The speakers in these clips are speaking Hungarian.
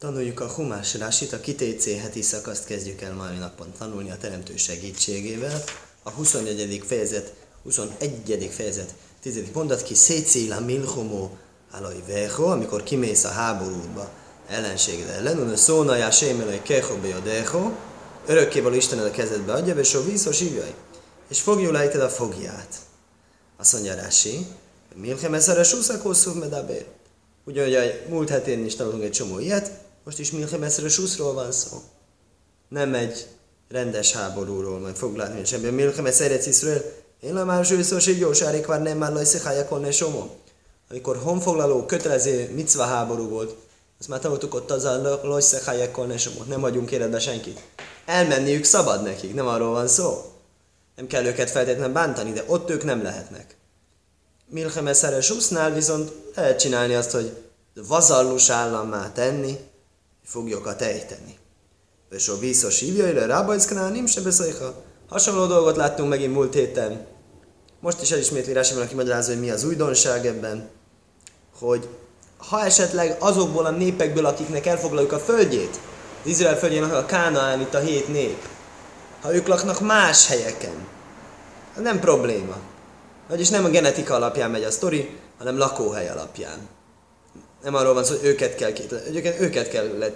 Tanuljuk a Humás Rásit, a kitécé heti szakaszt kezdjük el mai napon tanulni a Teremtő segítségével. A 21. fejezet, 21. fejezet, 10. mondat ki Szécéla Milhomo Alai Veho, amikor kimész a háborúba ellenséged ellen, unő szónajá sémelői keho bejodeho, örökkévaló Istened a kezedbe adja, és a vízos ívjai, és fogjul a fogját. Azt mondja Rási, Milchem ezerre suszakószú medabér. Ugyanúgy a múlt hetén is tanultunk egy csomó ilyet, most is Milchem ezerre suszról van szó. Nem egy rendes háborúról, majd fog látni, hogy semmi. Milchem ezerre ciszről, én a már zsőszóség jósárik már nem már lajszikhájakon somó. Amikor honfoglaló, kötelező micva háború volt, azt már tanultuk ott az a lajszikhájakon somó. Nem hagyunk életbe senkit. Elmenniük szabad nekik, nem arról van szó. Nem kell őket feltétlenül bántani, de ott ők nem lehetnek. Milcheme szeres úsznál viszont lehet csinálni azt, hogy vazallus állammá tenni, foglyokat ejteni. És a vízos hívjaira, rábajszkanál, nem se beszélha. Hasonló dolgot láttunk megint múlt héten. Most is elismétli Rási van, aki magyarázza, hogy mi az újdonság ebben, hogy ha esetleg azokból a népekből, akiknek elfoglaljuk a földjét, az Izrael földjén a Kánaán, itt a hét nép, ha ők laknak más helyeken, nem probléma. Vagyis nem a genetika alapján megy a sztori, hanem lakóhely alapján. Nem arról van szó, hogy őket kell, őket, őket kell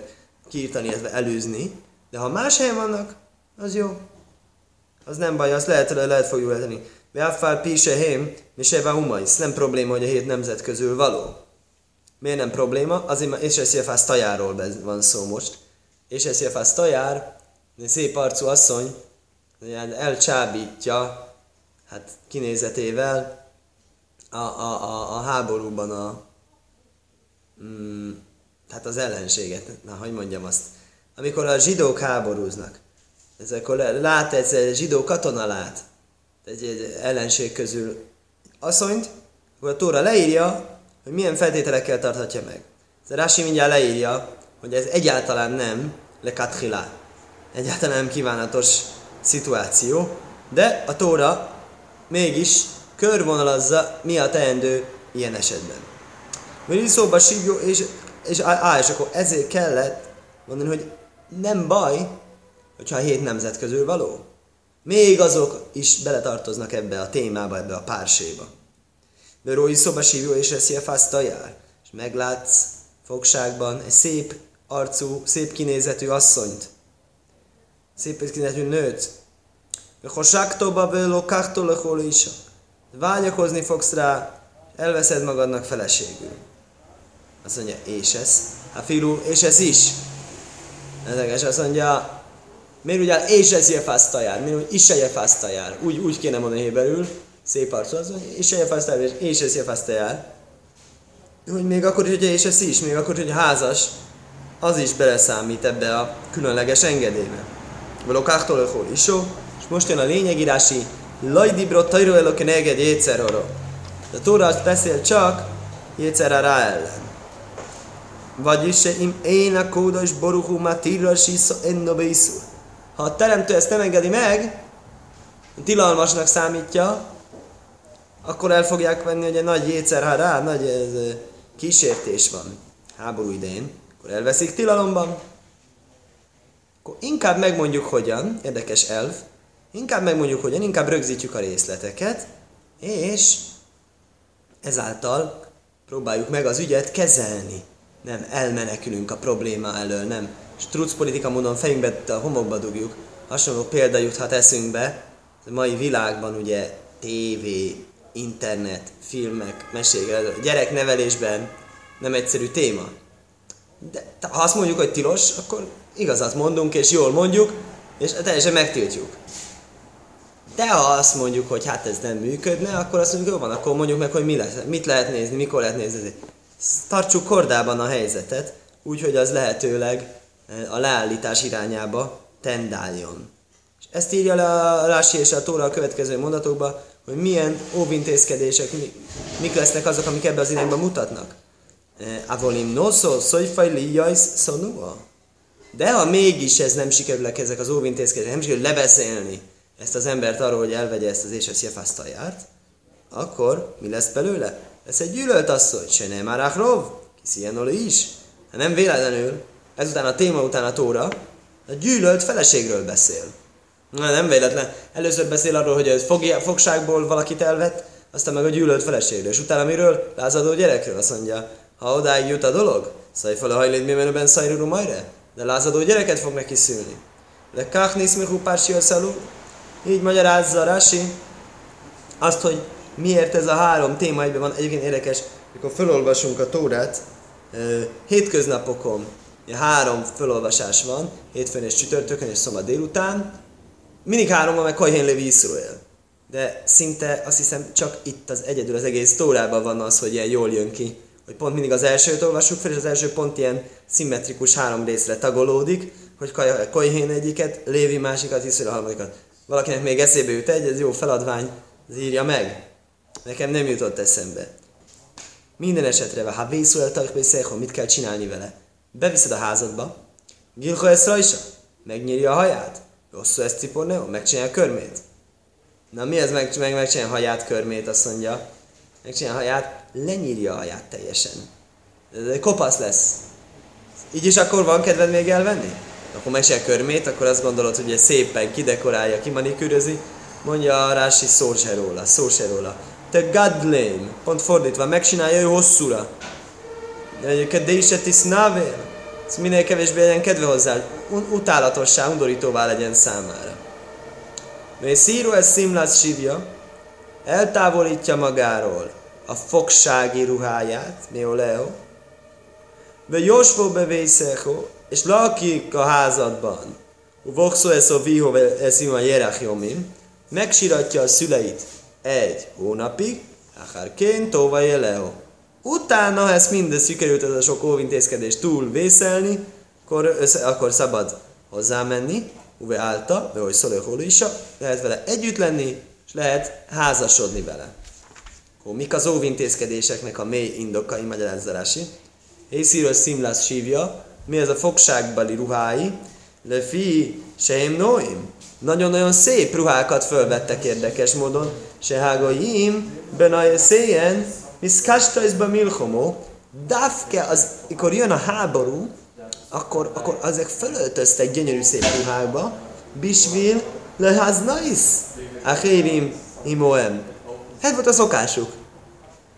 kiírtani, illetve előzni, de ha más helyen vannak, az jó. Az nem baj, azt lehet, lehet fogjuk lehetni. Beaffál pise hém, mi se humais. Nem probléma, hogy a hét nemzet közül való. Miért nem probléma? Azért, mert és Eszéfász tajáról van szó most. És Eszéfász tajár, egy szép arcú asszony, elcsábítja hát kinézetével a, a, a, a háborúban a, mm, hát az ellenséget, na, hogy mondjam azt. Amikor a zsidók háborúznak, ez akkor lát egy zsidó katona lát, egy, egy ellenség közül asszonyt, akkor a Tóra leírja, hogy milyen feltételekkel tarthatja meg. Ez Rási mindjárt leírja, hogy ez egyáltalán nem lekathilá. Egyáltalán nem kívánatos szituáció, de a Tóra mégis körvonalazza, mi a teendő ilyen esetben. Mert szóba sívjó, és, és, á, és akkor ezért kellett mondani, hogy nem baj, hogyha a hét nemzet közül való. Még azok is beletartoznak ebbe a témába, ebbe a párséba. De Rói szoba sívjó és eszi a jár. És meglátsz fogságban egy szép arcú, szép kinézetű asszonyt. Szép kinézetű nőt, Hosaktóba vőlókaktól a is. Vágyakozni fogsz rá, elveszed magadnak feleségül. Azt mondja, és ez? A fiú, és ez is. Ezekes azt mondja, miért ugye és ez jefásztajár, miért úgy is jefásztajár. Úgy, úgy kéne mondani héberül, szép arcú, az mondja, és jefásztajár, és ez jefásztajár. Hogy még akkor, hogy és ez is, még akkor, hogy házas, az is beleszámít ebbe a különleges engedélybe. Valókáktól a isó, és most jön a lényegírási Lajdibrot tajró eloke neged jétszeroró. A Tóra azt beszél csak jétszerre rá ellen. Vagyis se im én a kódos boruhú matírra sisza ennobészú. Ha a teremtő ezt nem engedi meg, tilalmasnak számítja, akkor el fogják venni, hogy egy nagy jétszer rá, nagy ez, kísértés van háború idején, akkor elveszik tilalomban. Akkor inkább megmondjuk hogyan, érdekes elf, Inkább megmondjuk, hogyan, inkább rögzítjük a részleteket, és ezáltal próbáljuk meg az ügyet kezelni. Nem elmenekülünk a probléma elől, nem struc politika módon fejünkbe, a homokba dugjuk. Hasonló példa juthat eszünkbe, a mai világban ugye tévé, internet, filmek, mesék, gyereknevelésben nem egyszerű téma. De ha azt mondjuk, hogy tilos, akkor igazat mondunk, és jól mondjuk, és teljesen megtiltjuk. De ha azt mondjuk, hogy hát ez nem működne, akkor azt mondjuk, jó van, akkor mondjuk meg, hogy mi lesz, mit lehet nézni, mikor lehet nézni. Tartsuk kordában a helyzetet, úgyhogy az lehetőleg eh, a leállítás irányába tendáljon. És ezt írja le a Rási és a Tóra a következő mondatokban, hogy milyen óvintézkedések, mik lesznek azok, amik ebbe az irányba mutatnak. Eh, Avolim noszol, szojfaj lijajsz szonua. De ha mégis ez nem sikerül ezek az óvintézkedések, nem sikerül lebeszélni, ezt az embert arról, hogy elvegye ezt az Éses Jefasztajárt, akkor mi lesz belőle? Lesz egy gyűlölt asszony, se nem Arachrov, kis ilyen is. Hát nem véletlenül, ezután a téma után a tóra, a gyűlölt feleségről beszél. Na, nem véletlen. Először beszél arról, hogy ez fogja, fogságból valakit elvett, aztán meg a gyűlölt feleségről. És utána miről? Lázadó gyerekről. Azt mondja, ha odáig jut a dolog, szaj fel a hajléd mi menőben majre, de lázadó gyereket fog neki szülni. De kachnisz mihu pársi Így magyarázza Rasi azt, hogy miért ez a három téma egyben van. Egyébként érdekes, mikor felolvasunk a Tórát, hétköznapokon három felolvasás van, hétfőn és csütörtökön és szombat délután, mindig három van, meg Kajhén Levi Iszruel. De szinte azt hiszem csak itt az egyedül az egész Tórában van az, hogy ilyen jól jön ki. Hogy pont mindig az elsőt olvassuk fel, és az első pont ilyen szimmetrikus három részre tagolódik, hogy Kajhén egyiket, Lévi másikat, Iszruel harmadikat. Valakinek még eszébe jut egy, ez jó feladvány, az írja meg. Nekem nem jutott eszembe. Minden esetre, ha vészül el mit kell csinálni vele? Beviszed a házadba, Gilcha ezt rajsa, megnyírja a haját, Rosszú ezt ciporneó, megcsinálja a körmét. Na mi ez meg, meg megcsinálja a haját, körmét, azt mondja. Megcsinálja a haját, lenyírja a haját teljesen. Ez kopasz lesz. Így is akkor van kedved még elvenni? Akkor megcsinálja a körmét, akkor azt gondolod, hogy szépen kidekorálja, kimanikűrözi. Mondja a Rási szó se róla, szó se róla. Te gadlém, pont fordítva, megcsinálja ő hosszúra. De is tisznavél. Ez minél kevésbé legyen kedve hozzá, utálatossá, undorítóvá legyen számára. Mert szíró ez szimlász sívja, eltávolítja magáról a fogsági ruháját, Leo, ve Jósfó bevészechó, és lakik a házadban, Voxo ez a viho ez a jerach jomim, megsiratja a szüleit egy hónapig, akárként tovaj Leo. Utána, ha ezt mindez sikerült, ez a sok óvintézkedés túl vészelni, akkor, össze, akkor szabad hozzámenni, uve állta, de hogy szóló is, lehet vele együtt lenni, és lehet házasodni vele. Akkor mik az óvintézkedéseknek a mély indokai, magyarázzalási? Észíről szimlász sívja, mi ez a fogságbali ruhái, de fi, seim noim. Nagyon-nagyon szép ruhákat fölvettek érdekes módon. Se hágoim, benaj széjen, Miszkástajzba milhomó, Dafke, az, amikor jön a háború, akkor, akkor ezek fölöltöztek gyönyörű szép ruhákba, Bisvil leház nais, Achérim imoem. Ez volt a szokásuk.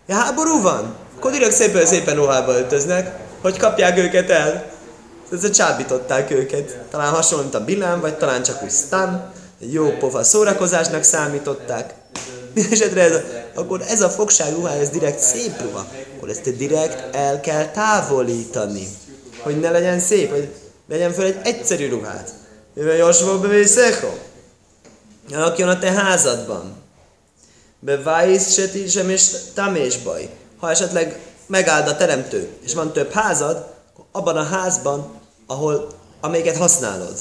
Ja, háború van? Akkor direkt szépen, szépen ruhába öltöznek, hogy kapják őket el. Ezzel csábították őket. Talán hasonló, mint a Bilám, vagy talán csak úgy Stan. Jó pofa szórakozásnak számították. Esetre ez a, akkor ez a fogság ruha, ez direkt szép ruha. Akkor ezt direkt el kell távolítani. Hogy ne legyen szép, hogy legyen fel egy egyszerű ruhát. Mivel Josva bevészeko. Lakjon a te házadban. Bevájsz se sem és tamés baj. Ha esetleg megáld a teremtő, és van több házad, abban a házban, ahol, amelyiket használod.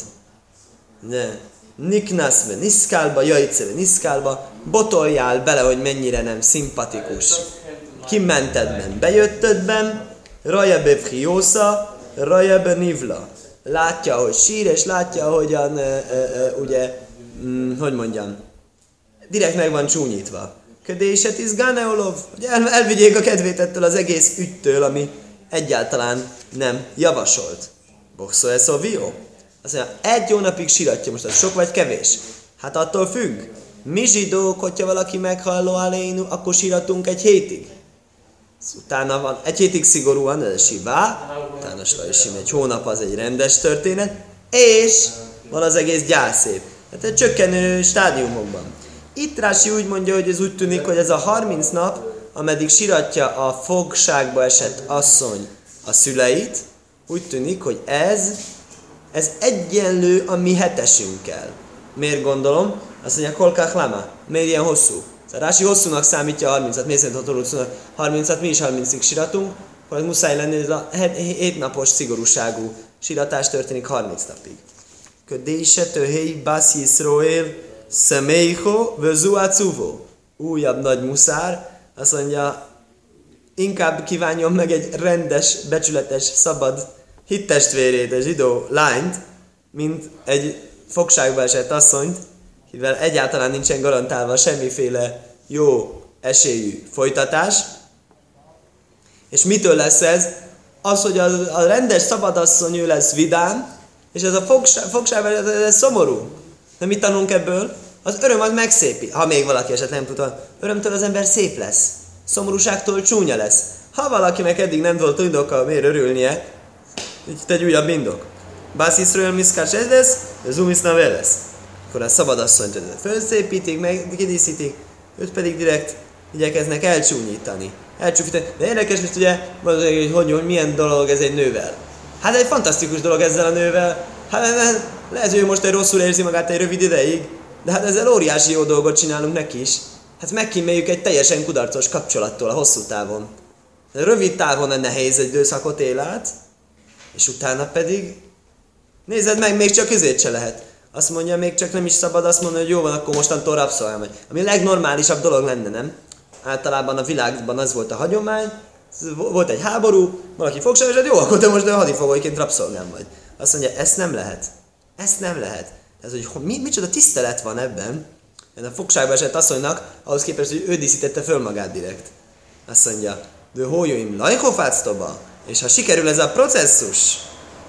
Ne niknaszve, niszkálba, jajceve, niszkálba, botoljál bele, hogy mennyire nem szimpatikus. Kimentedben, bejöttödben, rajebe friósza, rajebe nivla. Látja, hogy sír, és látja, hogyan, e, e, e, ugye, mm, hogy mondjam, direkt meg van csúnyítva. Ködéset is Ganeolov, hogy el, elvigyék a kedvét ettől az egész üttől, ami egyáltalán nem javasolt. Boxo ez a vió. Azt mondja, egy hónapig siratja, most az sok vagy kevés? Hát attól függ. Mi zsidók, hogyha valaki meghalló alénu, akkor síratunk egy hétig. Utána van, egy hétig szigorúan, ez a sivá, utána slajsim egy hónap, az egy rendes történet, és van az egész gyászép. Hát egy csökkenő stádiumokban. Itt Rási úgy mondja, hogy ez úgy tűnik, hogy ez a 30 nap, ameddig siratja a fogságba esett asszony a szüleit, úgy tűnik, hogy ez ez egyenlő a mi hetesünkkel. Miért gondolom? Azt mondja, kolkák lama. Miért ilyen hosszú? Szóval Rási hosszúnak számítja a 30-at. Miért szerint a 30-at? Mi is 30-ig siratunk. Akkor muszáj lenni, ez a 7 napos szigorúságú siratás történik 30 napig. Ködése töhéj basz Yisroel személyho vözuácuvó. Újabb nagy muszár. Azt mondja, inkább kívánjon meg egy rendes, becsületes, szabad hittestvérét, a zsidó lányt, mint egy fogságba esett asszonyt, mivel egyáltalán nincsen garantálva semmiféle jó esélyű folytatás. És mitől lesz ez? az, hogy a, a rendes szabadasszony ő lesz vidám, és ez a fogság, fogság ez, ez szomorú. De mit tanulunk ebből? Az öröm az megszépi. Ha még valaki esetleg nem tudta, örömtől az ember szép lesz. Szomorúságtól csúnya lesz. Ha valakinek eddig nem volt indoka, miért örülnie, itt egy újabb indok. Bászisről miszkás ez lesz, zumiszna lesz. Akkor a szabadasszonyt fölszépítik, meg kidíszítik, őt pedig direkt igyekeznek elcsúnyítani. Elcsúnyítani. De érdekes, hogy ugye, hogy, hogy, hogy milyen dolog ez egy nővel. Hát egy fantasztikus dolog ezzel a nővel. Hát lehet, hogy ő most egy rosszul érzi magát egy rövid ideig, de hát ezzel óriási jó dolgot csinálunk neki is. Hát megkíméljük egy teljesen kudarcos kapcsolattól a hosszú távon. Rövid távon nehéz egy időszakot él át, és utána pedig nézed meg, még csak közét se lehet. Azt mondja, még csak nem is szabad azt mondani, hogy jó van, akkor mostantól rabszolgálj Ami a legnormálisabb dolog lenne, nem? Általában a világban az volt a hagyomány, volt egy háború, valaki fogság, és hát jó, akkor te most hadifogolyként rabszolgám vagy. Azt mondja, ezt nem lehet. Ezt nem lehet. Ez, hogy mi, micsoda tisztelet van ebben, a fogságba esett asszonynak, ahhoz képest, hogy ő díszítette föl magát direkt. Azt mondja, de hójóim lajkofáctoba, és ha sikerül ez a processzus,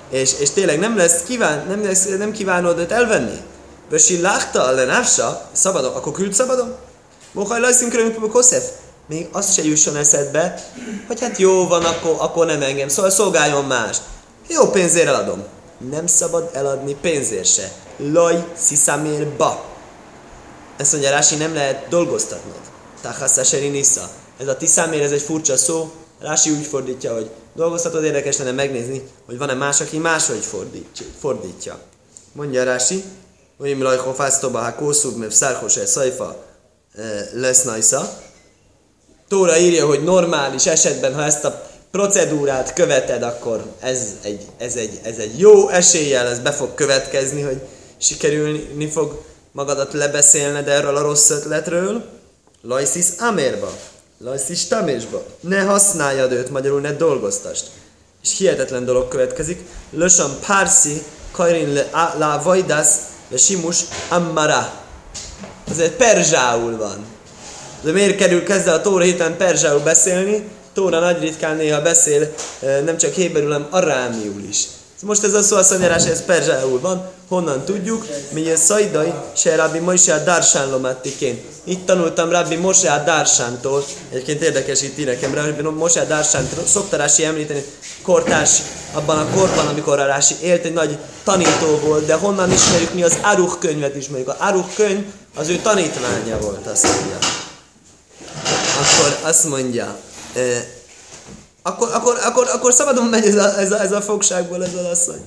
és, és tényleg nem lesz kíván, nem, lesz, nem kívánod őt elvenni, Bösi láhta le návsa, szabadon, akkor küld szabadon? Mohaj lajszink körülbelül Koszef. Még azt se jusson eszedbe, hogy hát jó van, akkor, akkor nem engem, szóval szolgáljon mást. Jó pénzért eladom. Nem szabad eladni pénzért se. Laj sziszámér ba. Ezt mondja Rási, nem lehet dolgoztatnod. Tachassa nisza. Ez a tiszámér, ez egy furcsa szó. Rási úgy fordítja, hogy dolgoztatod, érdekes lenne megnézni, hogy van-e más, aki máshogy fordítja. Mondja Rási, hogy mi lajho fásztoba, ha kószub, mert szárkos szajfa eh, lesz najsza. Tóra írja, hogy normális esetben, ha ezt a procedúrát követed, akkor ez egy, ez egy, ez egy jó eséllyel, ez be fog következni, hogy sikerülni fog magadat lebeszélned erről a rossz ötletről. Lajszis amérba, lajszis tamésba. Ne használjad őt, magyarul ne dolgoztast. És hihetetlen dolog következik. Lösan pársi, kajrin le, la vajdász, le simus ammara. Az egy perzsául van. De miért kerül kezdve a Tóra héten perzsául beszélni? Tóra nagy ritkán néha beszél nem csak héberül, hanem arámiul is. Most ez a szó a szanyarás, ez perzsául van. Honnan tudjuk? Ez szajdai, se Rabbi Moshe a Darsán lomattikén. Itt tanultam Rabbi Moshe a Darsántól. Egyébként érdekes itt nekem, Rabbi Moshe a Darsántól. Szokta Rási említeni, kortárs abban a korban, amikor a Rási élt, egy nagy tanító volt, de honnan ismerjük mi az Aruch könyvet ismerjük. A Aruch könyv az ő tanítványa volt, azt mondja. Akkor azt mondja, akkor, akkor, akkor, akkor szabadon megy ez a, ez, a, ez a fogságból ez az asszony.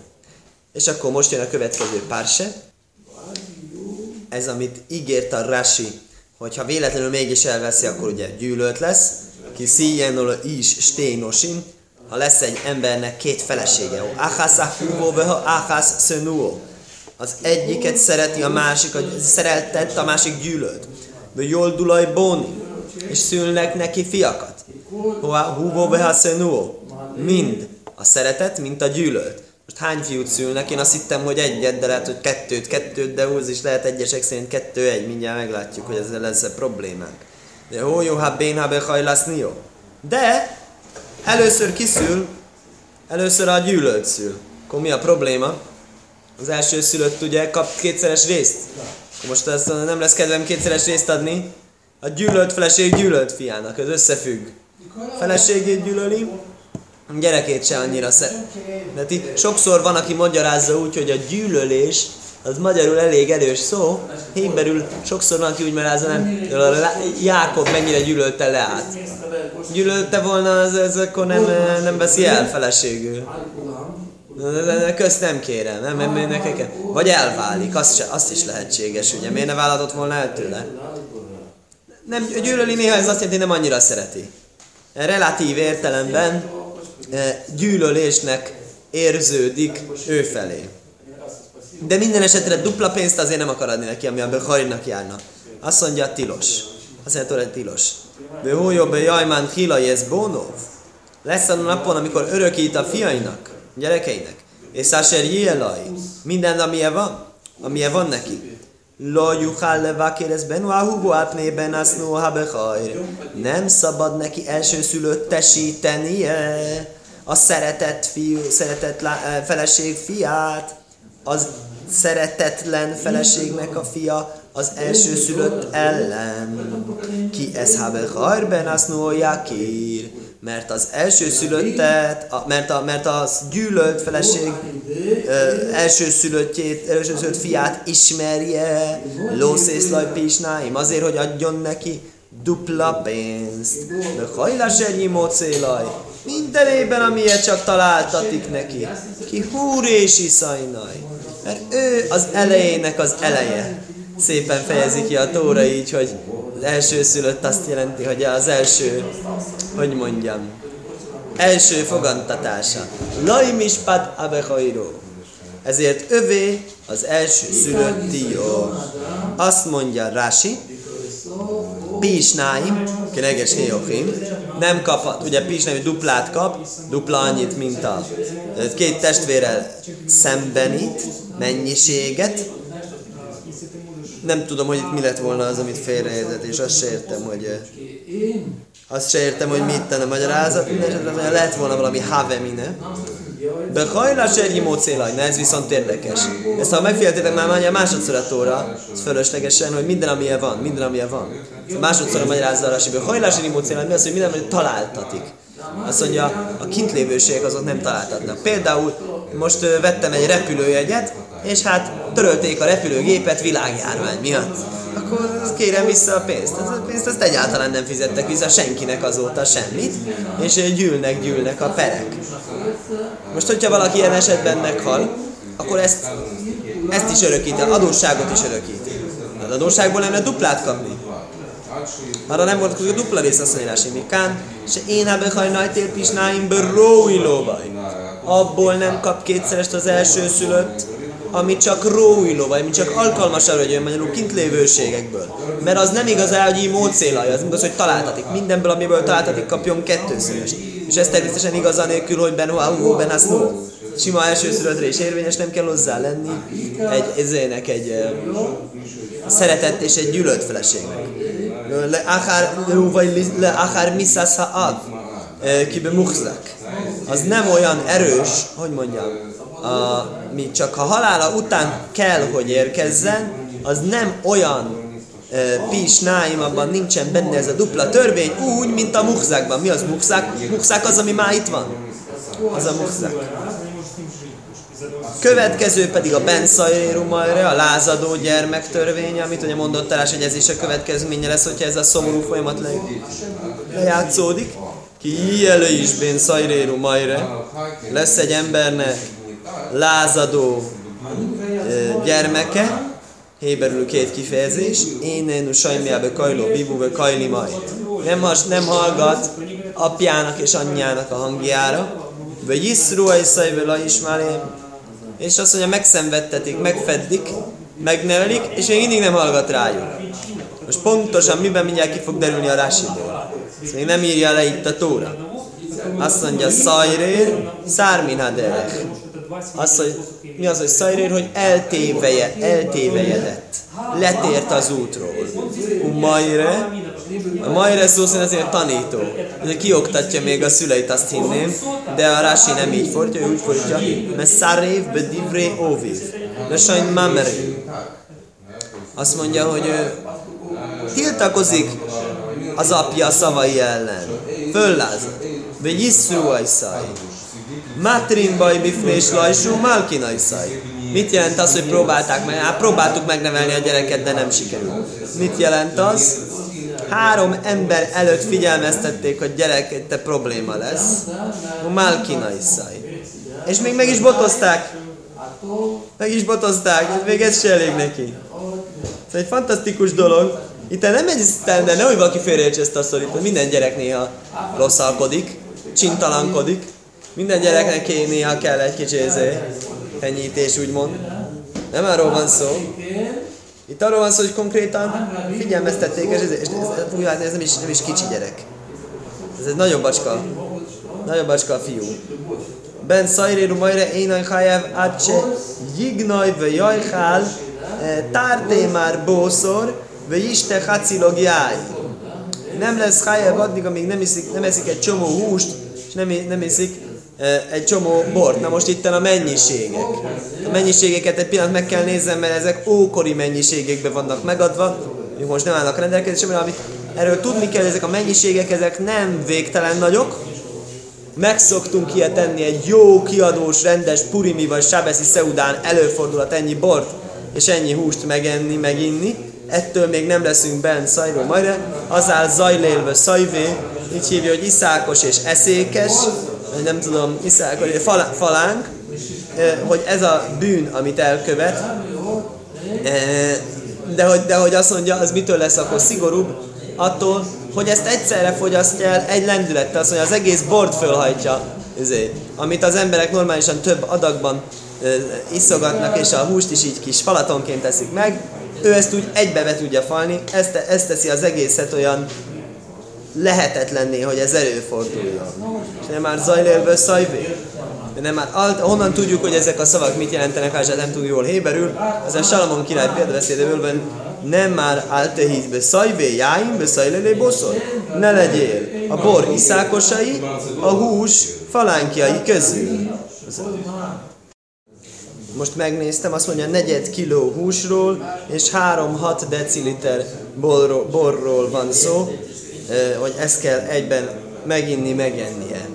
És akkor most jön a következő párse. Ez, amit ígért a Rashi, hogyha véletlenül mégis elveszi, akkor ugye gyűlölt lesz. Ki szíjenol is sténosin, ha lesz egy embernek két felesége. Áhász ahúvó, veha áhász szönúó. Az egyiket szereti, a másik, a szereltett, a másik gyűlölt. De jól dulaj bóni, és szülnek neki fiakat. Húvó behaszenó. Mind a szeretet, mint a gyűlölt. Most hány fiút szülnek? Én azt hittem, hogy egyet, de lehet, hogy kettőt, kettőt, de úgy is lehet egyesek szerint kettő, egy. Mindjárt meglátjuk, hogy ezzel lesz a problémánk. De hó, jó, ha bén, ha jó. De először kiszül, először a gyűlölt szül. Akkor mi a probléma? Az első szülött ugye kap kétszeres részt. Akkor most ezt nem lesz kedvem kétszeres részt adni. A gyűlölt feleség gyűlölt fiának, ez összefügg feleségét gyűlöli, gyerekét se annyira szereti. Sokszor van, aki magyarázza úgy, hogy a gyűlölés az magyarul elég erős szó, héberül sokszor van, aki úgy magyarázza, nem, Jákob mennyire gyűlölte Leát. Gyűlölte volna, az, az akkor nem, nem veszi el feleségül. Közt nem kérem, nem, nem, nekek, vagy elválik, azt, se, azt is lehetséges, ugye, miért ne vállalatott volna el tőle? Nem, gyűlöli néha ez azt jelenti, nem annyira szereti relatív értelemben gyűlölésnek érződik ő felé. De minden esetre dupla pénzt azért nem akar adni neki, ami a Becharinnak járna. Azt mondja, tilos. Azt mondja, hogy tilos. De hó jobb, jajmán hila ez bónov. Lesz a napon, amikor örökít a fiainak, gyerekeinek. És Sasser Jélaj, minden, amilyen van, amilyen van neki. Lo yuchal levakér benu ahubu átnében asznó. Nem szabad neki elsőszülött tesítenie a szeretett fiú, szeretett lá, feleség fiát, az szeretetlen feleségnek a fia az első szülött ellen. Ki ez habe harben az kír. Mert az első szülöttet, a, mert, a, mert az gyűlölt feleség ö, első szülöttjét, első szülött fiát ismerje, lószészlaj pisnáim, azért, hogy adjon neki dupla pénzt. De hajlás egy mocélaj, minden évben, amilyet csak találtatik neki. Ki húr és iszajnaj. Mert ő az elejének az eleje. Szépen fejezi ki a tóra így, hogy az első szülött azt jelenti, hogy az első, hogy mondjam, első fogantatása. Lajmispat abehajró. Ezért övé az első szülötti jó. Azt mondja Rási, Pisnáim, keneges Héjochim, nem kaphat, ugye Pisnáim duplát kap, dupla annyit, mint a két testvérrel szembenít, mennyiséget. Nem tudom, hogy itt mi lett volna az, amit félreérzett, és azt se értem, hogy azt se hogy mit tenne a magyarázat, de lehet volna valami havemine. De hajlás egy mócélaj, ez viszont érdekes. Ezt ha megfigyeltétek már mondja másodszor a tóra, ez fölöslegesen, hogy minden amilyen van, minden amilyen van. Másodszor a magyarázza a hogy hajlás egy mócélaj, mi az, hogy minden, amit találtatik. Azt mondja, a kintlévőségek azok nem találtatnak. Például most vettem egy repülőjegyet, és hát törölték a repülőgépet világjárvány miatt akkor kérem vissza a pénzt. Az a pénzt azt egyáltalán nem fizettek vissza senkinek azóta semmit, és gyűlnek, gyűlnek a perek. Most, hogyha valaki ilyen esetben meghal, akkor ezt, ezt is örökíti, adósságot is örökíti. Az adósságból nem lehet duplát kapni. Arra nem volt a dupla rész azt mondja, Mikán, se én habe hajnajtél pisnáim bőrói lóbaj. Abból nem kap kétszerest az első szülött, ami csak róiló, vagy ami csak alkalmas arra, hogy magyarul kint lévőségekből. Mert az nem igaz el, hogy így módszélaj, az igaz, hogy találtatik. Mindenből, amiből találtatik, kapjon kettőszörös. És ez természetesen igaz anélkül, hogy ben huau, ben no. Sima elsőszülöttre is érvényes, nem kell hozzá lenni egy ezének egy szeretett és egy gyűlölt feleségnek. Le akár, vagy le akár miszász ha kibe muhzak. Az nem olyan erős, hogy mondjam, a, mi csak a halála után kell, hogy érkezzen, az nem olyan e, pis náim, abban nincsen benne ez a dupla törvény, úgy, mint a muhzákban. Mi az muhzák? Muhzák az, ami már itt van. Az a muhzák. Következő pedig a Ben Sajrumajre, a lázadó gyermek törvénye, amit ugye mondott Talás, hogy ez is a következménye lesz, hogyha ez a szomorú folyamat le, lejátszódik. Ki elő is Ben Sajrumajre. Lesz egy embernek lázadó gyermeke, héberül két kifejezés, énenu sajmiábe kajló bibúbe kajli maj. Nem, has, nem hallgat apjának és anyjának a hangjára, vagy iszru a iszajvel és azt mondja, megszenvedtetik, megfeddik, megnevelik, és még mindig nem hallgat rájuk. Most pontosan miben mindjárt ki fog derülni a rásiból. Ezt még nem írja le itt a tóra. Azt mondja, szajrér, szárminhaderech az, hogy mi az, hogy szajrér, hogy eltéveje, eltévejedett. Letért az útról. Majre, a Majre szó szerint azért tanító. Ez kioktatja még a szüleit, azt hinném, de a Rási nem így fordja, ő mert szarév be divré óviv. De sajn mameri. Azt mondja, hogy ő tiltakozik az apja szavai ellen. Föllázad. Vagy iszru ajszai. Matrin baj bifnés lajsú malkinai szaj. Mit jelent az, hogy próbálták meg? Hát próbáltuk megnevelni a gyereket, de nem sikerült. Mit jelent az? Három ember előtt figyelmeztették, hogy gyerek, te probléma lesz. A malkinai szaj. És még meg is botozták. Meg is botozták, még ez se elég neki. Ez egy fantasztikus dolog. Itt nem egy de nehogy valaki félreértse ezt a szorít, minden gyerek néha rosszalkodik, csintalankodik, minden gyereknek néha kell egy kicsi ezé, enyítés úgymond. Nem arról van szó. Itt arról van szó, hogy konkrétan figyelmeztették, és ez, ez, ez, ez nem, is, nem is kicsi gyerek. Ez egy nagyobb bacska. Nagyobb bacska a fiú. Ben szajréru majre énaj hajáv átse jignaj ve jajhál eh, tárté már bószor ve iste hacilog jáj. Nem lesz hajáv addig, amíg nem eszik, nem eszik egy csomó húst, és nem, nem eszik egy csomó bort. Na most itt a mennyiségek. A mennyiségeket egy pillanat meg kell néznem, mert ezek ókori mennyiségekben vannak megadva. Ők most nem állnak rendelkezésre, amit erről tudni kell, ezek a mennyiségek, ezek nem végtelen nagyok. Megszoktunk ilyet tenni egy jó, kiadós, rendes purimi vagy sábeszi szeudán előfordulhat ennyi bort és ennyi húst megenni, meginni. Ettől még nem leszünk bent szajról majra. Az áll zajlélve szajvé, így hívja, hogy iszákos és eszékes, vagy nem tudom, iszákos, falánk, hogy ez a bűn, amit elkövet, de hogy, de hogy azt mondja, az mitől lesz akkor szigorúbb, attól, hogy ezt egyszerre fogyasztja el egy lendülettel, azt mondja, az egész bort fölhajtja, ezért, amit az emberek normálisan több adagban iszogatnak, és a húst is így kis falatonként teszik meg, ő ezt úgy egybe tudja falni, ezt, ezt teszi az egészet olyan lehetetlenné, hogy ez előforduljon. És nem már zajlélből szajvé. Nem már, honnan tudjuk, hogy ezek a szavak mit jelentenek, ha nem tudjuk jól héberül, a Salamon király példabeszédéből nem már áltehízbe szajvé, jáimbe szajlélé boszol. Ne legyél a bor iszákosai, a hús falánkjai közül. Most megnéztem, azt mondja, negyed kiló húsról és 3-6 deciliter borról, borról van szó, hogy ezt kell egyben meginni, megennie.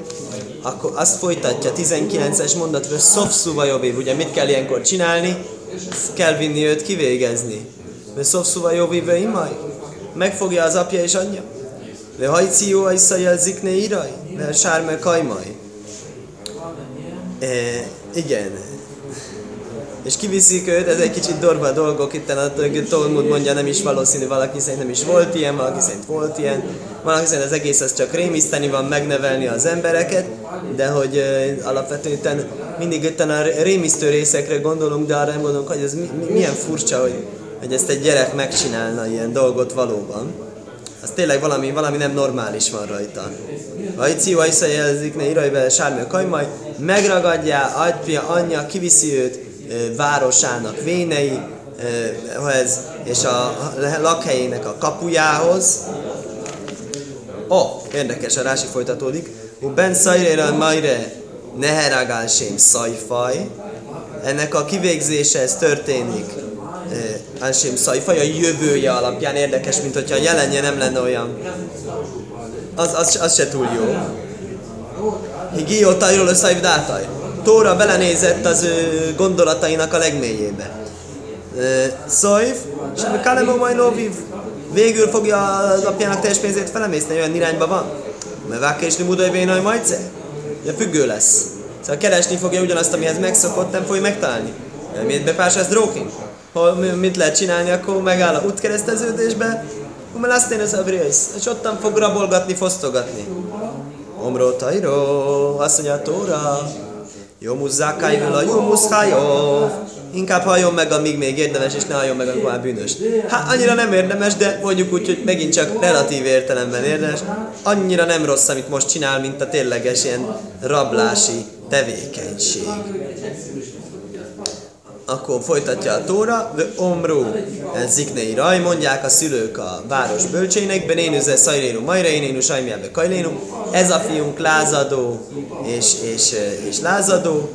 Akkor azt folytatja, 19-es mondat, hogy szofszuvajovév, ugye mit kell ilyenkor csinálni? Kell vinni őt kivégezni. Mert szofszuvajovév imaj? Megfogja az apja és anyja? Le hajció a iszajel zikne iraj? Le sárme kajmaj? E, igen, és kiviszik őt, ez egy kicsit dorba dolgok, itt a Talmud mondja, nem is valószínű, valaki szerint nem is volt ilyen, valaki szerint volt ilyen, valaki szerint az egész az csak rémiszteni van, megnevelni az embereket, de hogy alapvetően mindig itt a rémisztő részekre gondolunk, de arra nem gondolunk, hogy ez mi, milyen furcsa, hogy, hogy ezt egy gyerek megcsinálna ilyen dolgot valóban. Az tényleg valami, valami nem normális van rajta. Vajci, Vajsza jelzik, ne irajbe, sármi a kajmaj, megragadja, apja, anyja, kiviszi őt, városának vénei, ez, és a lakhelyének a kapujához. Ó, oh, érdekes, a rási folytatódik. Ben szajrére majre neheragál sem szajfaj. Ennek a kivégzése ez történik Ansém szajfaj a jövője alapján érdekes, mint hogyha a jelenje nem lenne olyan. Az, az, az se túl jó. Higió tajról a szajvdátaj. Tóra belenézett az ő gondolatainak a legmélyébe. Szajf, és a Kalemo Majlóviv végül fogja az apjának teljes pénzét felemészni, olyan irányba van. Mert vákésni mudaj vénaj majce? Ja, függő lesz. Szóval keresni fogja ugyanazt, amihez megszokott, nem fogja megtalálni. Miért bepás ez drókin? Hol, mit lehet csinálni, akkor megáll a útkereszteződésbe, akkor azt én az abrész, és ottan fog rabolgatni, fosztogatni. Omró tajró, azt mondja a tóra, Jomus zákájvel a Jomus hajó. Inkább halljon meg, amíg még érdemes, és ne halljon meg, amikor már bűnös. Hát annyira nem érdemes, de mondjuk úgy, hogy megint csak relatív értelemben érdemes. Annyira nem rossz, amit most csinál, mint a tényleges ilyen rablási tevékenység akkor folytatja a Tóra, de omru ziknei raj, mondják a szülők a város bölcsének, benénüze szajrénu majrénénu sajmiábe kajlénu, ez a fiunk lázadó és, és, és lázadó,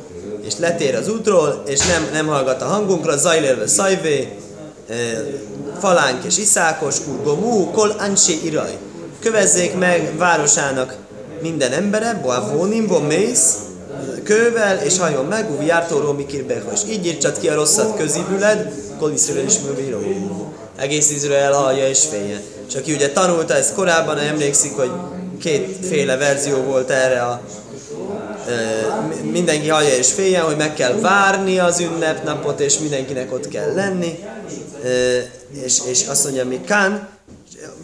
és letér az útról, és nem, nem hallgat a hangunkra, zajlélve szajvé, falánk és iszákos, kurgomú, kol ansé iraj. Kövezzék meg városának minden embere, boavónim, bomész, kővel, és hajjon meg, uvi jártóról mikirbe, és így írtsad ki a rosszat közibüled, kol Iszrael is művíró. Egész Izrael hallja és félje. És aki ugye tanulta ezt korábban, emlékszik, hogy kétféle verzió volt erre a e, mindenki hallja és féljen, hogy meg kell várni az ünnepnapot, és mindenkinek ott kell lenni, e, és, és azt mondja, mi kán,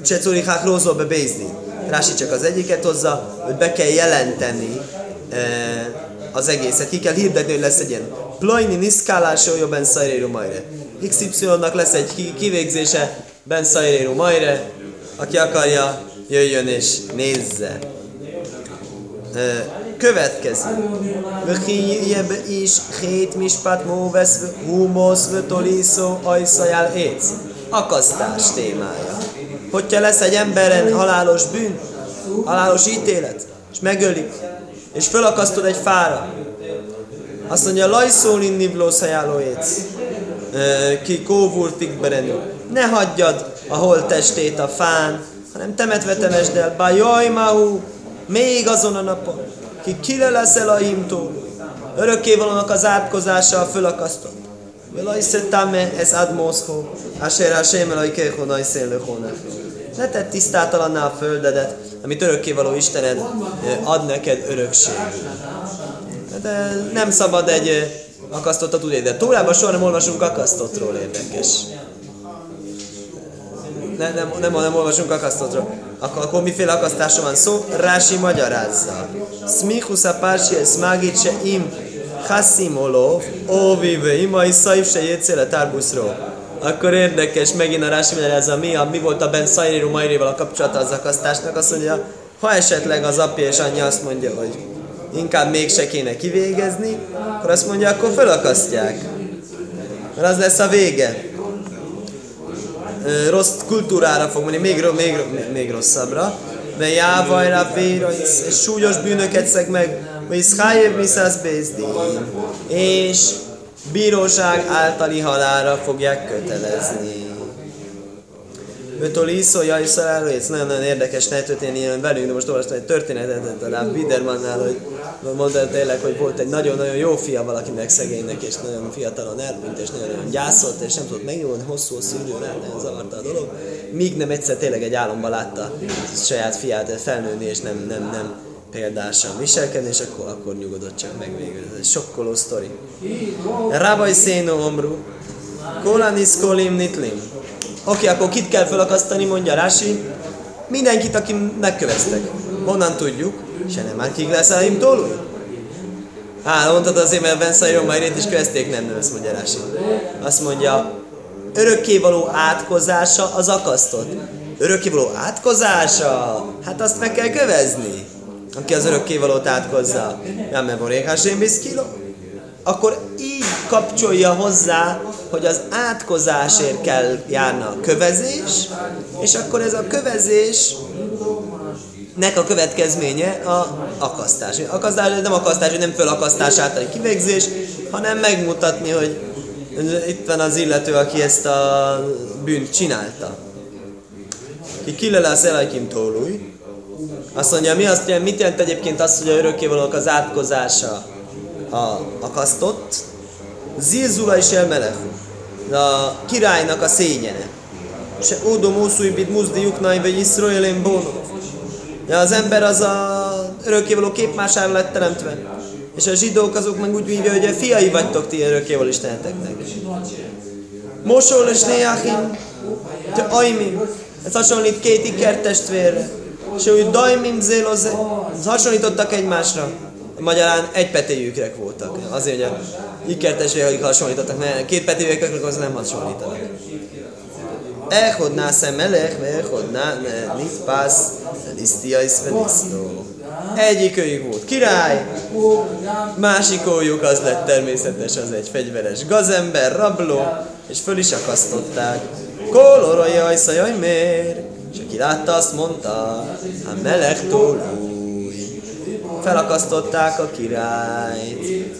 se curikák rózol be bézni. Rási csak az egyiket hozza, hogy be kell jelenteni e, az egészet. Ki kell hirdetni, hogy lesz egy ilyen plajni niszkálás, olyan ben szajréru majre. XY-nak lesz egy kivégzése ben szajréru majre, aki akarja, jöjjön és nézze. Következő. Vöhíjebb is hét mispat móvesz humosz vötoliszó ajszajál éc. Akasztás témája. Hogyha lesz egy emberen halálos bűn, halálos ítélet, és megölik, és fölakasztod egy fára. Azt mondja, lajszól inni vlószajálóéc, ki kóvurtik berenő. Ne hagyjad a holttestét a fán, hanem temetve temesd el, bajaj mahu, még azon a napon, ki kile leszel a himtól, örökkévalónak az átkozása fölakasztott. Velaj szettame ez admoszkó, asher hasem elaj kého najszén Ne tedd tisztátalanná a földedet, amit örökkévaló Istened ad neked örökségül. De nem szabad egy akasztottat úgy de Tórában soha nem olvasunk akasztottról érdekes. Nem, nem, nem, nem olvasunk akasztottról. Akkor, akkor miféle akasztásról van szó? Rási magyarázza. A pársi, smagit im Hassimolov, óvive imai szaif se jöjjtszéle tárbuszról. Akkor érdekes, megint a Rási magyarázza, mi, a, mi volt a Ben Szajriru Majréval a kapcsolata az akasztásnak, azt mondja, ha esetleg az apja és anyja azt mondja, hogy inkább mégse kéne kivégezni, akkor azt mondja, akkor felakasztják. Mert az lesz a vége. Rossz kultúrára fog menni, még, még, még rosszabbra. De jávajra, véra, és súlyos bűnöket szeg meg, Viszhájev Miszász Bézdi. És bíróság általi halára fogják kötelezni. Ötol iszó, jaj, szaláról, ez nagyon-nagyon érdekes, ne történjen velünk, de most olvastam egy történetet a Bidermannál, hogy mondta tényleg, hogy volt egy nagyon-nagyon jó fia valakinek szegénynek, és nagyon fiatalon elmúlt, és nagyon-nagyon gyászolt, és nem tudott megnyúlni, hosszú-hosszú időn át, nagyon zavarta a dolog. Míg nem egyszer tényleg egy álomban látta saját fiát felnőni, és nem, nem, nem példásan viselkedni, és akkor, akkor nyugodott csak meg végül. Ez egy sokkoló sztori. Rábaj szénó omru, kolanis kolim nitlim. Oké, akkor kit kell felakasztani, mondja Rási. Mindenkit, aki megköveztek. Honnan tudjuk? Se nem már kik lesz a tólul? Á, mondtad azért, mert Ben Szajron majd is követték, nem, nem, ezt mondja Rási. Azt mondja, örökkévaló átkozása az akasztott. Örökkévaló átkozása? Hát azt meg kell kövezni aki az örökkévalót átkozza. Mert borékásén kilo. Akkor így kapcsolja hozzá, hogy az átkozásért kell járna a kövezés, és akkor ez a kövezés nek a következménye a akasztás. Akasztás nem akasztás, nem fölakasztás által kivégzés, hanem megmutatni, hogy itt van az illető, aki ezt a bűnt csinálta. Ki kilele a szelajkim tólúj, azt mondja, mi azt jelent, mit jelent egyébként az, hogy a örökkévalók az átkozása a akasztott? Zilzula is elmelehu. A királynak a szényene. Se ódom ószúj bit muzdi juknai, vagy iszrojelén bónó. Ja, az ember az a örökkévaló képmására lett teremtve. És a zsidók azok meg úgy mondja, hogy a fiai vagytok ti örökkévaló isteneteknek. Mosol és néháim, te ajmi. Ez hasonlít két ikertestvérre és úgy dajmim zéloz, hasonlítottak egymásra. Magyarán egy petéjükrek voltak. Azért, hogy a ikertesvérek hasonlítottak, mert két petéjükrek az nem hasonlítanak. Echod nászem melech, echod nitpász, lisztia is Egyik őjük volt király, másik őjük az lett természetes, az egy fegyveres gazember, rabló, és föl is akasztották. Kolorajaj, ajszajaj, miért? És aki látta, azt mondta, a meleg tólúj. Felakasztották a királyt.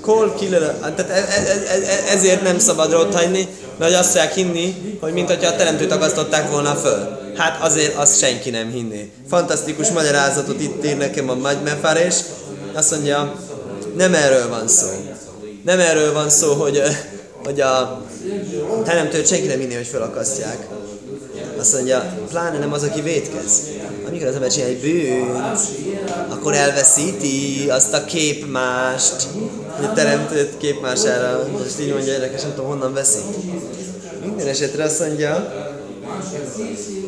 Kol kilele, tehát e- e- e- ezért nem szabad ott hagyni, mert azt fogják hinni, hogy mint hogyha a teremtőt akasztották volna föl. Hát azért azt senki nem hinné. Fantasztikus magyarázatot itt ír nekem a Magymefarés. Azt mondja, nem erről van szó. Nem erről van szó, hogy, hogy a teremtőt senki nem hinné, hogy felakasztják azt mondja, pláne nem az, aki vétkez. Amikor az ember csinál egy bűnt, akkor elveszíti azt a képmást, hogy a teremtőt képmására, most így mondja érdekes, nem tudom honnan veszi. Minden esetre azt mondja,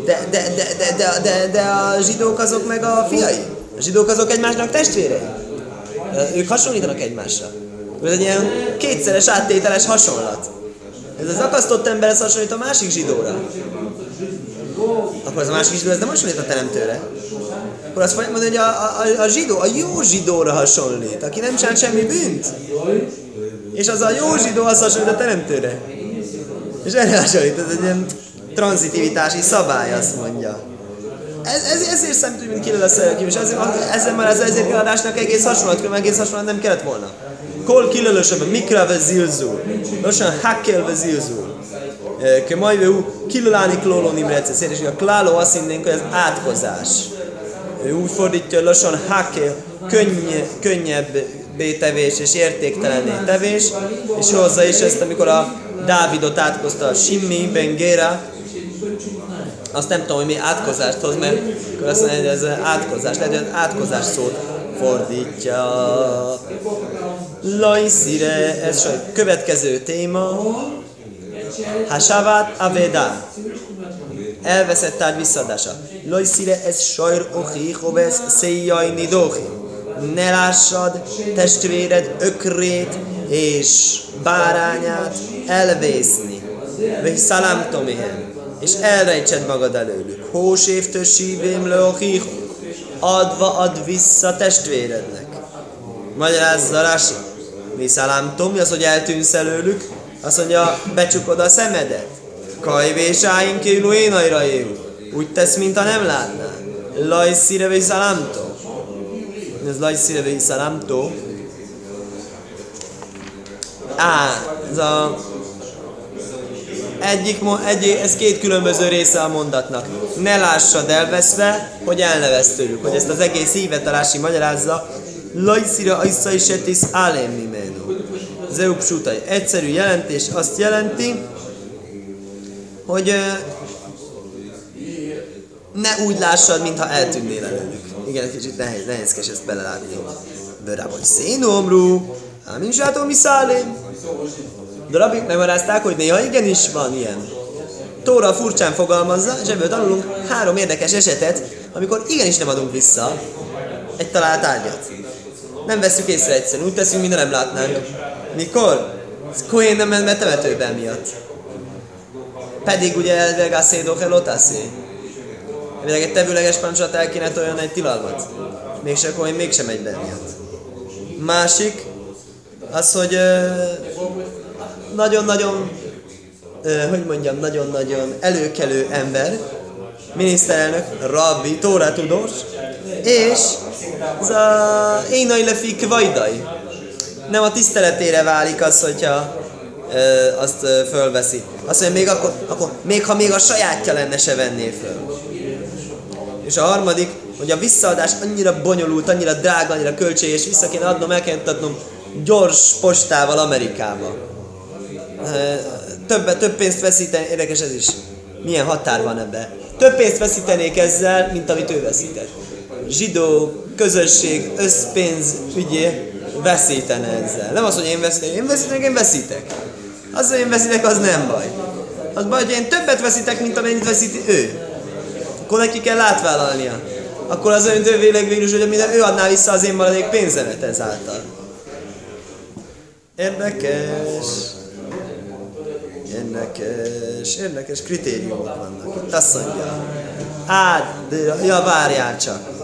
de, de, de, de, de, de, de a zsidók azok meg a fiai. A zsidók azok egymásnak testvérei. Ők hasonlítanak egymásra. Ez egy ilyen kétszeres áttételes hasonlat. Ez az akasztott ember ez hasonlít a másik zsidóra akkor az a másik zsidó, ez nem hasonlít a teremtőre. Akkor azt mondja, hogy a, a, a zsidó, a jó zsidóra hasonlít, aki nem csinál semmi bűnt. És az a jó zsidó, az hasonlít a teremtőre. És erre hasonlít, ez egy ilyen tranzitivitási szabály, azt mondja. ez, ez, ezért számít, hogy ki lesz és ezért, ezzel már az ezért eladásnak egész hasonlat, különben egész hasonlat nem kellett volna. Kol kilölösebb, mikra ve zilzul. Lassan hakkel ve. Kemaj ve kilöláni klóló nimrece. És a kláló azt hinnénk, hogy az átkozás. Úgy fordítja lassan hakkel, könny, könnyebb tevés és értéktelenné tevés, és hozza is ezt, amikor a Dávidot átkozta a Simmi, Ben Gera, azt nem tudom, hogy mi átkozást hoz, mert akkor azt mondja, hogy ez átkozás, lehet, hogy az átkozás szót fordítja. Lajszire, ez a következő téma. Hasavat Aveda. Elveszett tárgy visszaadása. Lajszire, ez sajr ochi, hovesz, széjjaj nidochi. Ne lássad testvéred ökrét és bárányát elvészni. Vagy szalámtomihem és elrejtsed magad előlük. Hósévtől sívém le a adva ad vissza testvérednek. Magyarázza Rási. Mi szalámtom, az, hogy eltűnsz előlük? Azt mondja, becsukod a szemedet. Kajvésáink kiló én Úgy tesz, mintha nem látnál. Lajszire vagy szalámtó. Ez lajszire vagy szalámtó. Á, ez a egyik, egy, ez két különböző része a mondatnak. Ne lássad elveszve, hogy elnevesz tőlük. Hogy ezt az egész hívet a magyarázza. Lajszira aissza is etis álém mimenu. Zeupsutai. Egyszerű jelentés azt jelenti, hogy ne úgy lássad, mintha eltűnnél előlük. Igen, kicsit nehéz, nehézkes ezt belelátni. Bőrá vagy szénomrú, ámin sátom szálém. De rabik megmarázták, hogy néha igenis van ilyen. Tóra furcsán fogalmazza, és ebből tanulunk három érdekes esetet, amikor igenis nem adunk vissza egy talált ágyat. Nem veszük észre egyszerűen, úgy teszünk, mintha nem látnánk. Mikor? Kohen nem ment temetőben miatt. Pedig ugye elvileg a szédó helotászi. Elvileg egy tevőleges parancsot el kéne olyan egy tilalmat. Mégse Kohen mégsem megy be miatt. Másik, az, hogy nagyon-nagyon, hogy mondjam, nagyon-nagyon előkelő ember, miniszterelnök, rabbi, tóra tudós, és az a énai lefik vajdai. Nem a tiszteletére válik az, hogyha ö, azt ö, fölveszi. Azt mondja, még akkor, akkor, még ha még a sajátja lenne, se venné föl. És a harmadik, hogy a visszaadás annyira bonyolult, annyira drága, annyira költséges, vissza kéne adnom, el kéne adnom gyors postával Amerikába több, több pénzt veszíteni, érdekes ez is. Milyen határ van ebbe? Több pénzt veszítenék ezzel, mint amit ő veszített. Zsidó közösség összpénz ügyé veszítene ezzel. Nem az, hogy én veszítek, én veszítek, én veszítek. Az, hogy én veszítek, az nem baj. Az baj, hogy én többet veszítek, mint amennyit veszíti ő. Akkor neki kell átvállalnia. Akkor az olyan ő végül hogy minden ő adná vissza az én maradék pénzemet ezáltal. Érdekes. Érdekes, érdekes kritériumok vannak. Itt azt mondja, át, de, ja, várjál csak.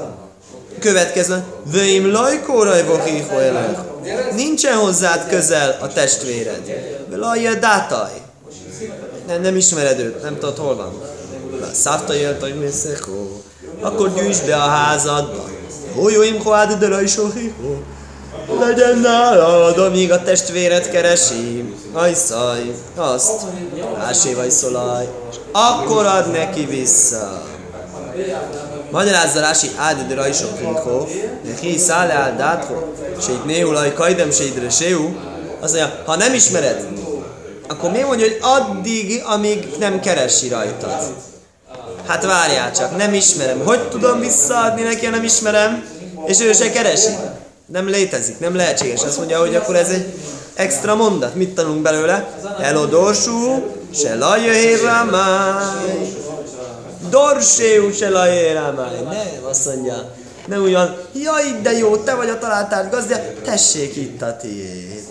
Következő, vöim lajkóraj vohiho Nincsen hozzád közel a testvéred. Lajja dátaj. Nem, nem ismered őt, nem tudod hol van. Szávta jött, hogy Akkor gyűjtsd be a házadba. Hójóim hoád de rajsohiho legyen nálad, amíg a testvéret keresi. Ajszaj, azt, Ásé vagy szolaj, akkor ad neki vissza. Magyarázza Rási Kinko, de hi szále áll dátho, se itt néhulaj kajdem se idre séu, azt mondja, ha nem ismered, akkor miért mondja, hogy addig, amíg nem keresi rajtad? Hát várjál csak, nem ismerem. Hogy tudom visszaadni neki, ha nem ismerem, és ő se keresi? Nem létezik, nem lehetséges. Azt mondja, hogy akkor ez egy extra mondat. Mit tanulunk belőle? Elodorsú, se lajöhérámáj. Dorséú se lajöhérámáj. Nem, azt mondja. Nem úgy van, jaj, de jó, te vagy a találtárt gazda, tessék itt a tiéd.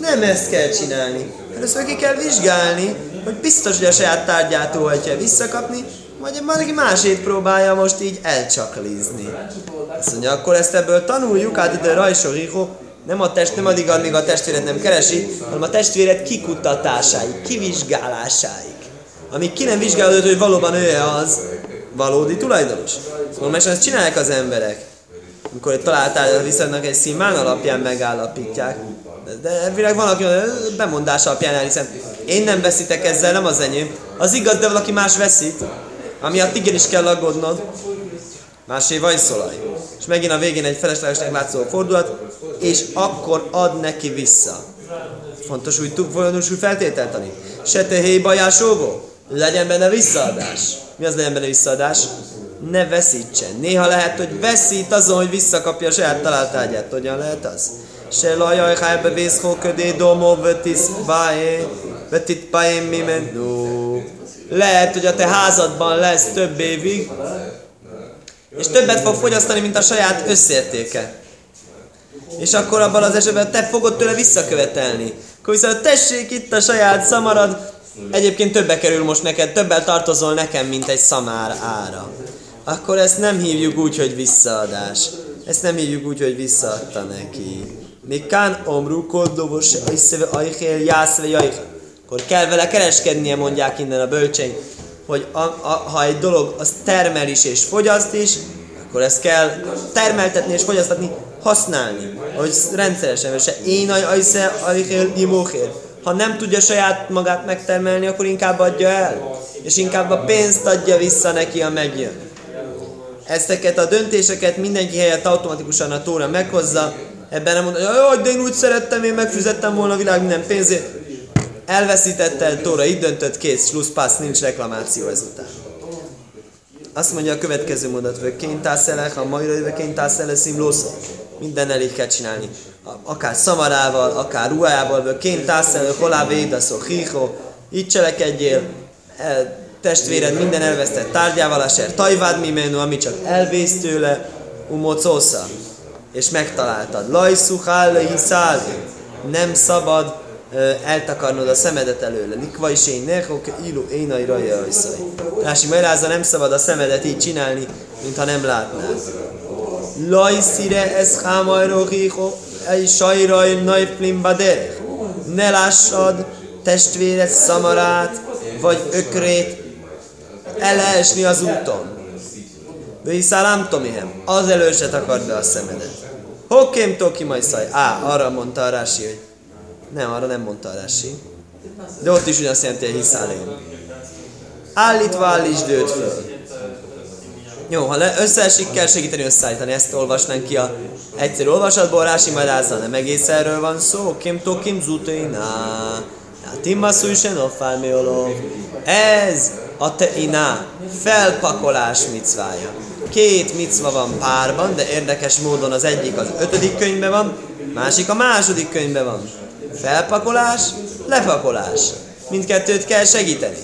Nem ezt kell csinálni. Először ki kell vizsgálni, hogy biztos, hogy a saját tárgyát óhajtja visszakapni, vagy valaki másét próbálja most így elcsaklizni. Azt mondja, akkor ezt ebből tanuljuk, át ide rajsoriho, nem a test, nem addig, amíg a testvéret nem keresi, hanem a testvéret kikutatásáig, kivizsgálásáig. Amíg ki nem vizsgálódott, hogy valóban ő az, valódi tulajdonos. Normálisan ezt csinálják az emberek. Amikor találtál, viszonylag egy színmán alapján megállapítják. De elvileg van, aki bemondás alapján hiszen én nem veszítek ezzel, nem az enyém. Az igaz, de valaki más veszít. Amiatt igenis kell aggódnod. Másé vagy szolaj. És megint a végén egy feleslegesnek látszó fordulat, és akkor ad neki vissza. Fontos úgy, fontos úgy feltételtani. Se te héj bajásóvó, legyen benne visszaadás. Mi az legyen benne visszaadás? Ne veszítsen. Néha lehet, hogy veszít azon, hogy visszakapja a saját találtágyát. Hogyan lehet az? Se lajaj, hájbe vészhó ködé domó vetis báé, vetit báé mimenú. Lehet, hogy a te házadban lesz több évig, és többet fog fogyasztani, mint a saját összértéke. És akkor abban az esetben te fogod tőle visszakövetelni. Akkor viszont tessék itt a saját szamarad, egyébként többe kerül most neked, többel tartozol nekem, mint egy szamár ára. Akkor ezt nem hívjuk úgy, hogy visszaadás. Ezt nem hívjuk úgy, hogy visszaadta neki. Még kán omru koddovos ajszeve ajhél jászve jajhél. Akkor kell vele kereskednie, mondják innen a bölcseink hogy a, a, ha egy dolog az termel is és fogyaszt is, akkor ezt kell termeltetni és fogyasztatni, használni. Hogy rendszeresen, se én ajsze ajhél imóhél. Ha nem tudja saját magát megtermelni, akkor inkább adja el. És inkább a pénzt adja vissza neki, a megjön. Ezteket a döntéseket mindenki helyett automatikusan a tóra meghozza. Ebben nem mondja, hogy de én úgy szerettem, én megfizettem volna a világ minden pénzét elveszítette, Tóra így döntött, kész, slusz, passz, nincs reklamáció ezután. Azt mondja a következő mondat, hogy kénytászelek, ha majd jövő kénytászelek szimlósz, minden elég kell csinálni. Akár szamarával, akár ruhájával, vagy kénytászelek, holá védaszó, hího, így cselekedjél, el, testvéred minden elvesztett tárgyával, aser tajvád mi menő, ami csak elvész tőle, umocósza, és megtaláltad. Lajszuhál, hiszáli, nem szabad eltakarnod a szemedet előle. Likva is én nechok, ilu énai raja ajszai. Rási magyarázza, nem szabad a szemedet így csinálni, mintha nem látnád. Lajszire ez hámajró hího, sajraj najplim bader. Ne lássad testvéred szamarát, vagy ökrét elesni az úton. Viszálám tomihem, az elő se takard be a szemedet. Hokém toki majd szaj. Á, arra mondta a Rási, hogy nem, arra nem mondta a Rási. De ott is ugyanazt jelenti, hogy hiszálén. Állítva állítsd őt föl. Jó, ha le, összeesik, kell segíteni összeállítani. Ezt olvasnánk ki a egyszerű olvasatból, Rási majd állszal, nem egész erről van szó. Kim to kim zuténa. Szűsen offálméoló. Ez a teina felpakolás micvája. Két micva van párban, de érdekes módon az egyik az ötödik könyvben van, másik a második könyvben van. Felpakolás, lepakolás. Mindkettőt kell segíteni.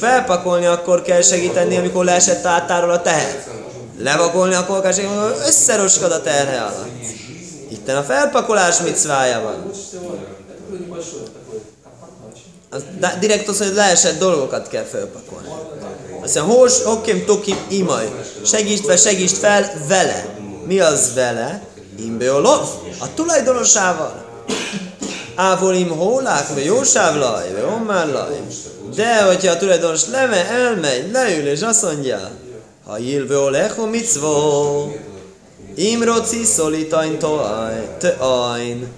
Felpakolni akkor kell segíteni, amikor leesett átáról a teher. Lepakolni akkor kell segíteni, amikor összeroskad a terhe alatt. Itten a felpakolás micvája van. Az direkt az, hogy leesett dolgokat kell felpakolni. Azt mondja, hós, okim, tokim, imaj. Segítsd fel, segítsd fel vele. Mi az vele? Imbeolov. A tulajdonosával. Ávolim hólák, vagy jósávlaj, vagy ommárlaj. De, hogyha a tulajdonos leme, elmegy, leül, és azt mondja, ha jilvő lecho mitzvó, imroci szolitain ajn,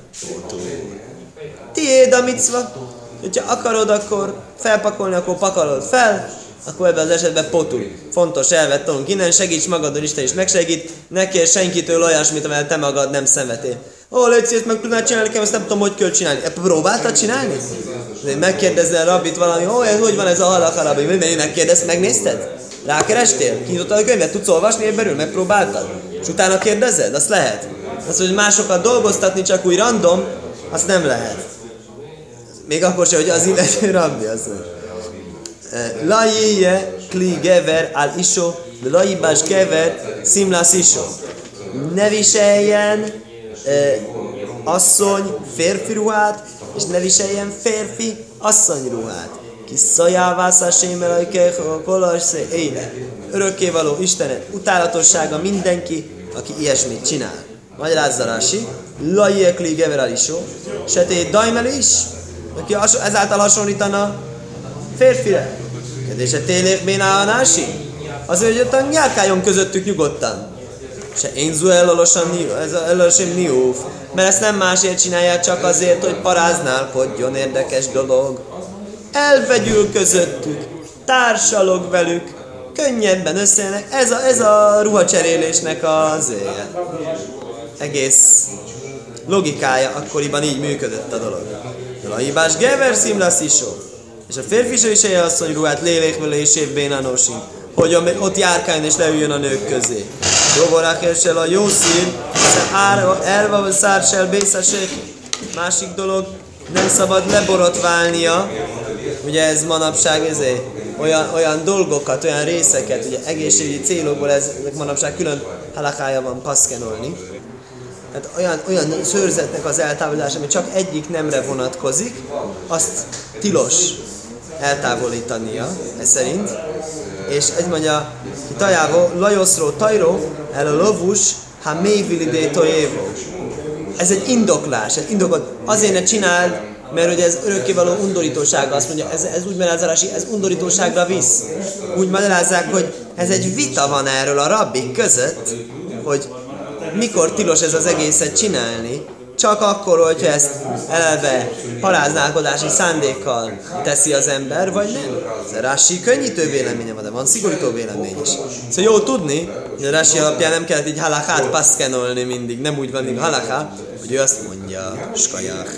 Tiéd a micva. Hogyha akarod, akkor felpakolni, akkor pakolod fel, akkor ebben az esetben potul. Fontos elvet tanulunk innen, segíts magadon, Isten is megsegít, ne kér senkitől olyasmit, amivel te magad nem szenvedél. Ó, légy szíves, meg tudnád csinálni nekem, ezt nem tudom, hogy kell csinálni. E, próbáltad csinálni? De megkérdezzel a rabbit valami, ó, ez hogy van ez a halak rabbi? Mi megkérdez, megnézted? Rákerestél? Kinyitottad a könyvet? Tudsz olvasni belül? Megpróbáltad? És utána kérdezed? Azt lehet. Azt, hogy másokat dolgoztatni csak úgy random, azt nem lehet. Még akkor sem, hogy az illető rabbi, azt mondja. Lajéje kli gever al iso, lajibás gever szimlász iso. Ne viseljen asszony férfi ruhát, és ne viseljen férfi asszony ruhát. Ki szajávásza sémel a kolas éle. Örökkévaló Istenet utálatossága mindenki, aki ilyesmit csinál. Magyarázza Rási, lajékli gever al iso, se té dajmel is, aki ezáltal hasonlítana férfire. És a télék béná a nási? Azért, hogy ott nyálkáljon közöttük nyugodtan. Se én zu elolosan ez a elolosan niúf. Mert ezt nem másért csinálja, csak azért, hogy paráználkodjon, érdekes dolog. Elvegyül közöttük, társalog velük, könnyebben összejönnek. Ez a, ez a ruhacserélésnek az egész logikája akkoriban így működött a dolog. A hibás gever szimlasz is És a férfi is egy asszony ruhát lélék vele és évbén hogy ott járkáljon és leüljön a nők közé. Jóvorákessel a jó szín, elva vagy szársel bészesek. Másik dolog, nem szabad leborotválnia, ugye ez manapság ezért olyan, olyan dolgokat, olyan részeket, ugye egészségügyi célokból ez manapság külön halakája van paszkenolni. Tehát olyan, olyan szőrzetnek az eltávolása, ami csak egyik nemre vonatkozik, azt tilos eltávolítania, ez szerint. És egy mondja, tajávó, lajoszró, tajró, el a lovus, ha mévilidé tojévó. Ez egy indoklás, egy indoklás. Azért ne csináld, mert hogy ez örökkévaló undorítósága, azt mondja, ez, ez úgy magyarázási, ez undorítóságra visz. Úgy magyarázzák, hogy ez egy vita van erről a rabbik között, hogy mikor tilos ez az egészet csinálni, csak akkor, hogyha ezt eleve paráználkodási szándékkal teszi az ember, vagy nem. Rási könnyítő véleménye van, de van szigorító vélemény is. Szóval jó tudni, hogy a Rási alapján nem kellett így halakát paszkenolni mindig, nem úgy van, mint halaká, hogy ő azt mondja, skajach.